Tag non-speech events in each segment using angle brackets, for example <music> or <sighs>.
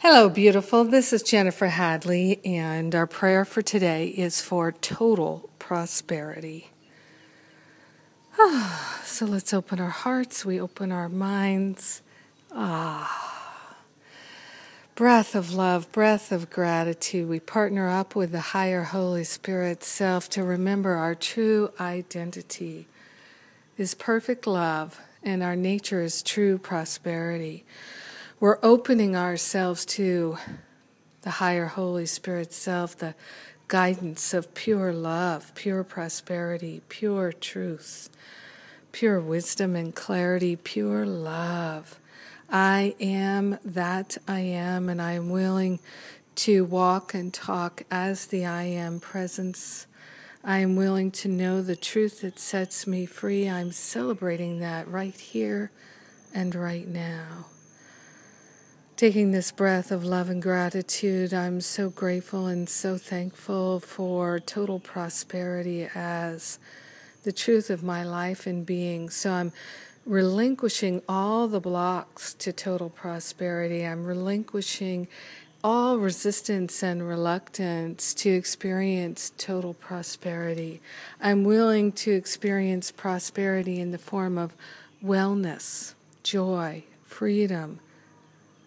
Hello, beautiful. This is Jennifer Hadley, and our prayer for today is for total prosperity. Ah, <sighs> so let's open our hearts, we open our minds. Ah, breath of love, breath of gratitude. We partner up with the higher Holy Spirit self to remember our true identity is perfect love, and our nature is true prosperity we're opening ourselves to the higher Holy Spirit self, the guidance of pure love, pure prosperity, pure truth, pure wisdom and clarity, pure love. I am that I am, and I am willing to walk and talk as the I am presence. I am willing to know the truth that sets me free. I'm celebrating that right here and right now. Taking this breath of love and gratitude, I'm so grateful and so thankful for total prosperity as the truth of my life and being. So I'm relinquishing all the blocks to total prosperity. I'm relinquishing all resistance and reluctance to experience total prosperity. I'm willing to experience prosperity in the form of wellness, joy, freedom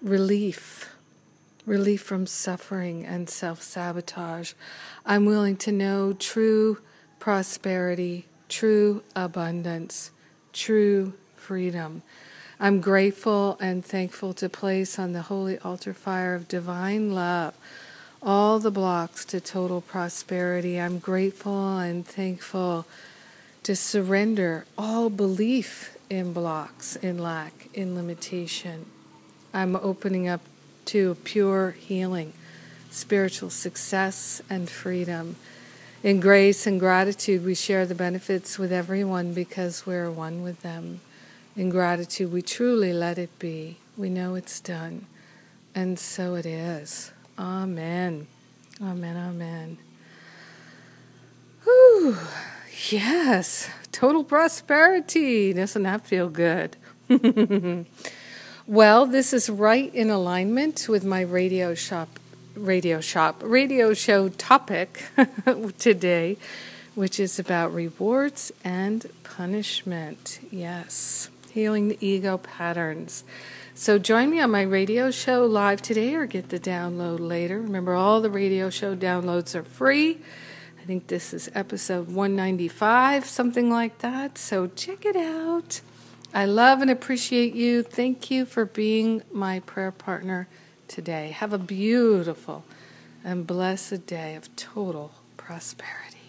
relief, relief from suffering and self sabotage. I'm willing to know true prosperity, true abundance, true freedom. I'm grateful and thankful to place on the holy altar fire of divine love all the blocks to total prosperity. I'm grateful and thankful to surrender all belief in blocks, in lack, in limitation. I'm opening up to pure healing, spiritual success, and freedom. In grace and gratitude, we share the benefits with everyone because we're one with them. In gratitude, we truly let it be. We know it's done. And so it is. Amen. Amen. Amen. Whew. Yes. Total prosperity. Doesn't that feel good? <laughs> Well, this is right in alignment with my radio shop radio shop radio show topic <laughs> today, which is about rewards and punishment. Yes, healing the ego patterns. So join me on my radio show live today or get the download later. Remember, all the radio show downloads are free. I think this is episode 195, something like that. So check it out. I love and appreciate you. Thank you for being my prayer partner today. Have a beautiful and blessed day of total prosperity.